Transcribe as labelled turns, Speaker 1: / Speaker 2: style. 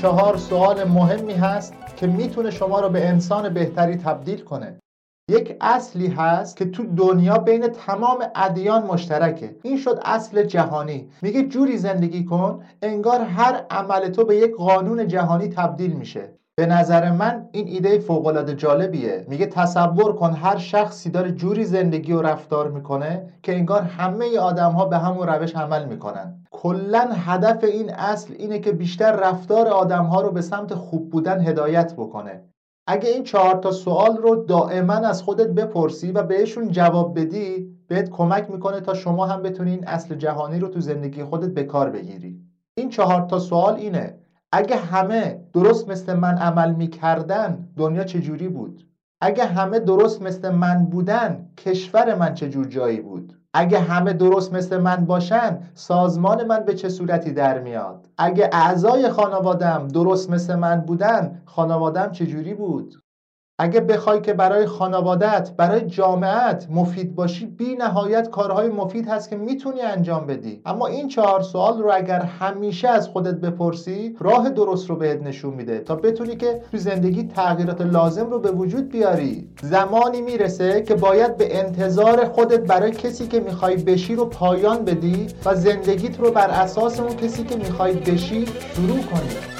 Speaker 1: چهار سوال مهمی هست که می‌تونه شما رو به انسان بهتری تبدیل کنه. یک اصلی هست که تو دنیا بین تمام ادیان مشترکه. این شد اصل جهانی. میگه جوری زندگی کن انگار هر عمل تو به یک قانون جهانی تبدیل میشه. به نظر من این ایده فوقالعاده جالبیه. میگه تصور کن هر شخصی داره جوری زندگی و رفتار می‌کنه که انگار همه آدم ها به همون روش عمل می‌کنن. کلا هدف این اصل اینه که بیشتر رفتار آدم ها رو به سمت خوب بودن هدایت بکنه. اگه این چهار تا سوال رو دائما از خودت بپرسی و بهشون جواب بدی بهت کمک می‌کنه تا شما هم بتونی این اصل جهانی رو تو زندگی خودت به کار بگیری. این چهار تا سوال اینه. اگه همه درست مثل من عمل می‌کردن دنیا چجوری بود؟ اگه همه درست مثل من بودن کشور من چجور جایی بود؟ اگه همه درست مثل من باشن سازمان من به چه صورتی در میاد؟ اگه اعضای خانوادم درست مثل من بودن خانوادم چجوری بود؟ اگه بخوای که برای خانوادت برای جامعت مفید باشی بی نهایت کارهای مفید هست که می‌تونی انجام بدی. اما این چهار سوال رو اگر همیشه از خودت بپرسی راه درست رو بهت نشون میده تا بتونی که تو زندگی تغییرات لازم رو به وجود بیاری. زمانی می‌رسه که باید به انتظار خودت برای کسی که می‌خوای بشی رو پایان بدی و زندگیت رو بر اساس اون کسی که می‌خوای بشی شروع کنی.